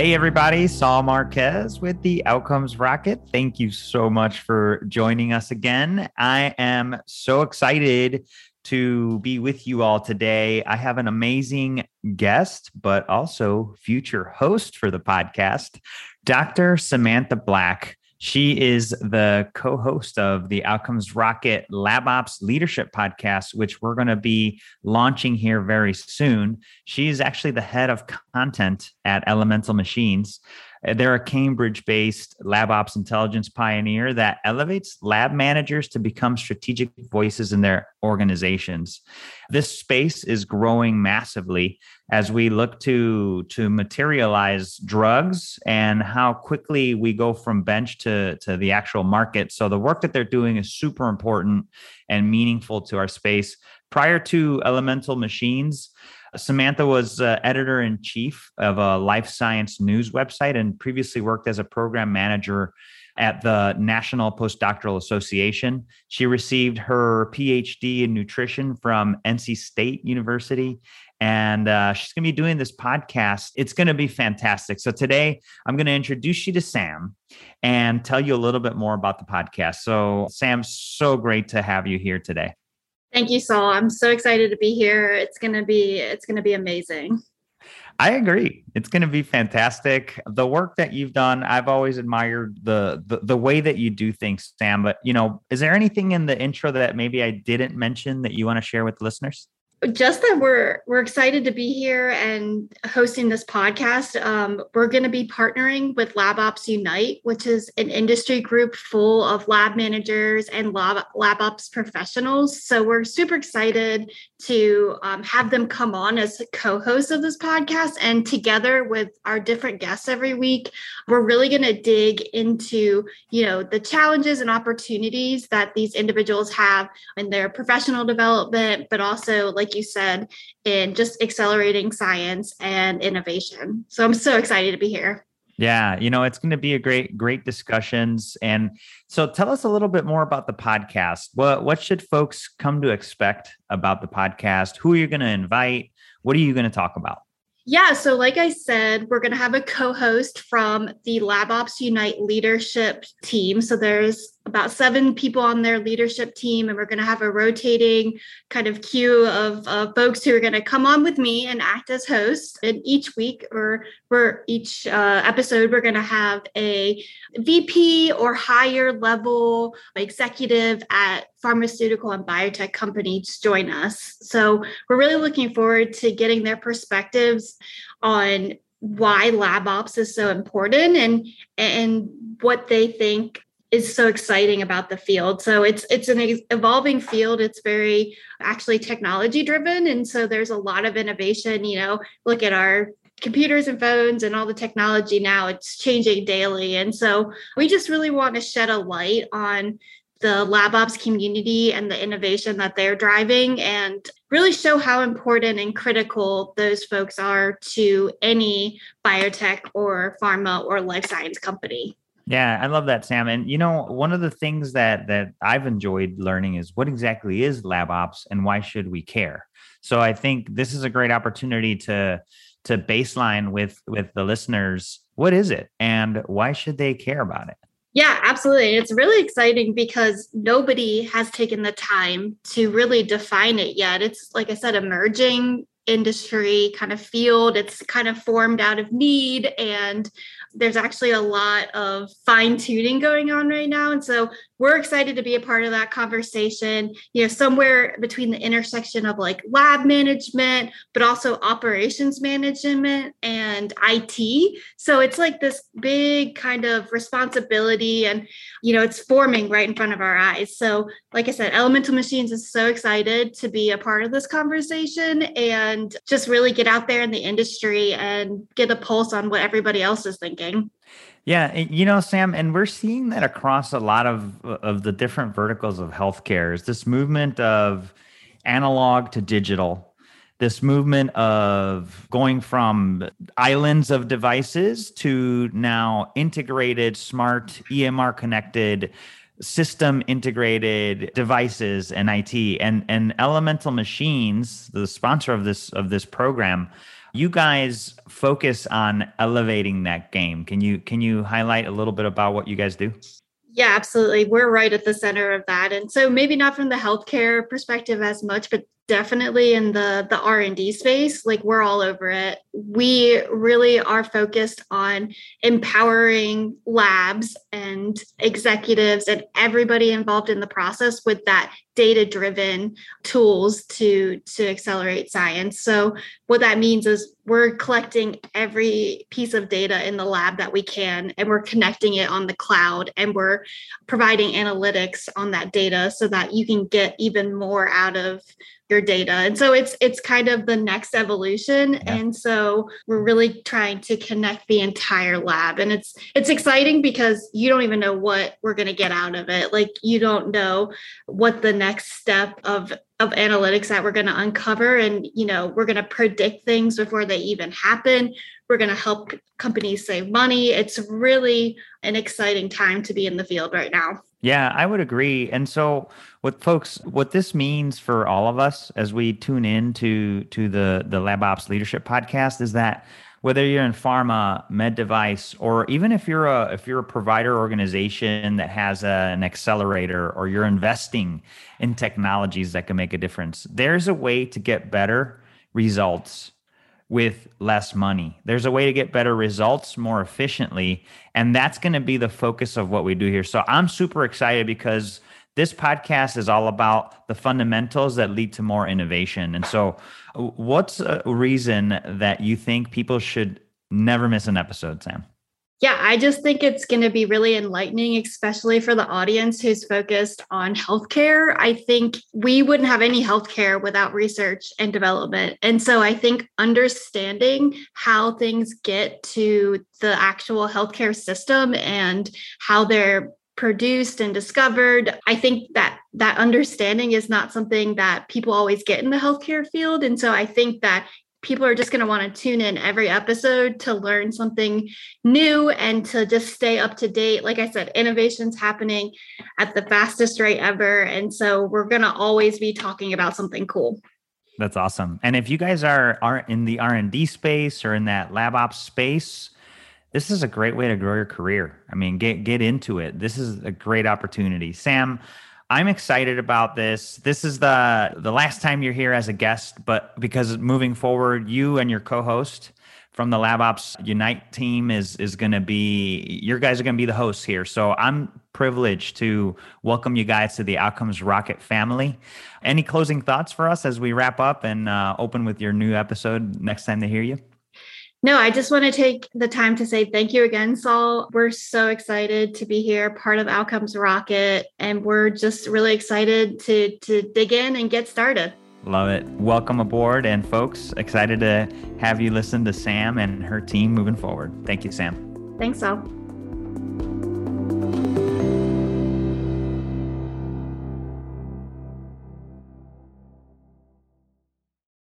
Hey, everybody, Saul Marquez with the Outcomes Rocket. Thank you so much for joining us again. I am so excited to be with you all today. I have an amazing guest, but also future host for the podcast, Dr. Samantha Black. She is the co host of the Outcomes Rocket Lab Ops Leadership Podcast, which we're going to be launching here very soon. She's actually the head of content at Elemental Machines. Uh, they're a Cambridge based lab ops intelligence pioneer that elevates lab managers to become strategic voices in their organizations. This space is growing massively as we look to, to materialize drugs and how quickly we go from bench to, to the actual market. So, the work that they're doing is super important and meaningful to our space. Prior to Elemental Machines, Samantha was uh, editor in chief of a life science news website and previously worked as a program manager at the National Postdoctoral Association. She received her PhD in nutrition from NC State University. And uh, she's going to be doing this podcast. It's going to be fantastic. So, today I'm going to introduce you to Sam and tell you a little bit more about the podcast. So, Sam, so great to have you here today. Thank you, Saul. I'm so excited to be here. It's gonna be it's gonna be amazing. I agree. It's going to be fantastic. The work that you've done, I've always admired the, the the way that you do things, Sam. But you know, is there anything in the intro that maybe I didn't mention that you want to share with listeners? Just that we're we're excited to be here and hosting this podcast. Um, we're going to be partnering with Lab Ops Unite, which is an industry group full of lab managers and lab lab ops professionals. So we're super excited to um, have them come on as co-hosts of this podcast, and together with our different guests every week, we're really going to dig into you know the challenges and opportunities that these individuals have in their professional development, but also like like you said, in just accelerating science and innovation. So I'm so excited to be here. Yeah, you know, it's going to be a great, great discussions. And so tell us a little bit more about the podcast. What what should folks come to expect about the podcast? Who are you going to invite? What are you going to talk about? Yeah, so like I said, we're going to have a co host from the LabOps Unite leadership team. So there's about seven people on their leadership team, and we're going to have a rotating kind of queue of uh, folks who are going to come on with me and act as hosts. And each week or for each uh, episode, we're going to have a VP or higher level executive at pharmaceutical and biotech companies join us. So we're really looking forward to getting their perspectives on why lab ops is so important and and what they think is so exciting about the field. So it's it's an evolving field. It's very actually technology driven, and so there's a lot of innovation. You know, look at our computers and phones and all the technology now. It's changing daily, and so we just really want to shed a light on the lab ops community and the innovation that they're driving and really show how important and critical those folks are to any biotech or pharma or life science company. Yeah, I love that, Sam. And you know, one of the things that that I've enjoyed learning is what exactly is lab ops and why should we care? So I think this is a great opportunity to to baseline with with the listeners. What is it and why should they care about it? Yeah, absolutely. It's really exciting because nobody has taken the time to really define it yet. It's like I said, emerging industry kind of field. It's kind of formed out of need and there's actually a lot of fine tuning going on right now. And so we're excited to be a part of that conversation, you know, somewhere between the intersection of like lab management, but also operations management and IT. So it's like this big kind of responsibility and, you know, it's forming right in front of our eyes. So, like I said, Elemental Machines is so excited to be a part of this conversation and just really get out there in the industry and get a pulse on what everybody else is thinking. Yeah, you know, Sam, and we're seeing that across a lot of of the different verticals of healthcare. Is this movement of analog to digital? This movement of going from islands of devices to now integrated, smart, EMR connected, system integrated devices and IT and and Elemental Machines, the sponsor of this of this program, you guys focus on elevating that game. Can you can you highlight a little bit about what you guys do? Yeah, absolutely. We're right at the center of that. And so maybe not from the healthcare perspective as much, but definitely in the the r&d space like we're all over it. We really are focused on empowering labs and executives and everybody involved in the process with that data driven tools to to accelerate science. So what that means is we're collecting every piece of data in the lab that we can and we're connecting it on the cloud and we're providing analytics on that data so that you can get even more out of your data. And so it's it's kind of the next evolution. Yeah. and so we're really trying to connect the entire lab. And it's it's exciting because you don't even know what we're going to get out of it. Like you don't know what the next step of of analytics that we're going to uncover. And you know we're going to predict things before they even happen. We're going to help companies save money. It's really an exciting time to be in the field right now yeah, I would agree. And so what folks what this means for all of us as we tune in to to the the Lab Ops Leadership podcast is that whether you're in pharma, med device, or even if you're a if you're a provider organization that has a, an accelerator or you're investing in technologies that can make a difference, there's a way to get better results with less money. There's a way to get better results more efficiently. And that's going to be the focus of what we do here. So I'm super excited because this podcast is all about the fundamentals that lead to more innovation. And so, uh, what's a reason that you think people should never miss an episode, Sam? Yeah, I just think it's going to be really enlightening, especially for the audience who's focused on healthcare. I think we wouldn't have any healthcare without research and development. And so I think understanding how things get to the actual healthcare system and how they're produced and discovered i think that that understanding is not something that people always get in the healthcare field and so i think that people are just going to want to tune in every episode to learn something new and to just stay up to date. Like I said, innovation's happening at the fastest rate ever. And so we're going to always be talking about something cool. That's awesome. And if you guys are are in the R&D space or in that lab ops space, this is a great way to grow your career. I mean, get get into it. This is a great opportunity. Sam, I'm excited about this. This is the the last time you're here as a guest, but because moving forward, you and your co-host from the LabOps Unite team is is going to be your guys are going to be the hosts here. So I'm privileged to welcome you guys to the Outcomes Rocket family. Any closing thoughts for us as we wrap up and uh, open with your new episode next time they hear you? No, I just want to take the time to say thank you again, Saul. We're so excited to be here, part of Outcomes Rocket, and we're just really excited to to dig in and get started. Love it. Welcome aboard, and folks, excited to have you listen to Sam and her team moving forward. Thank you, Sam. Thanks, Saul.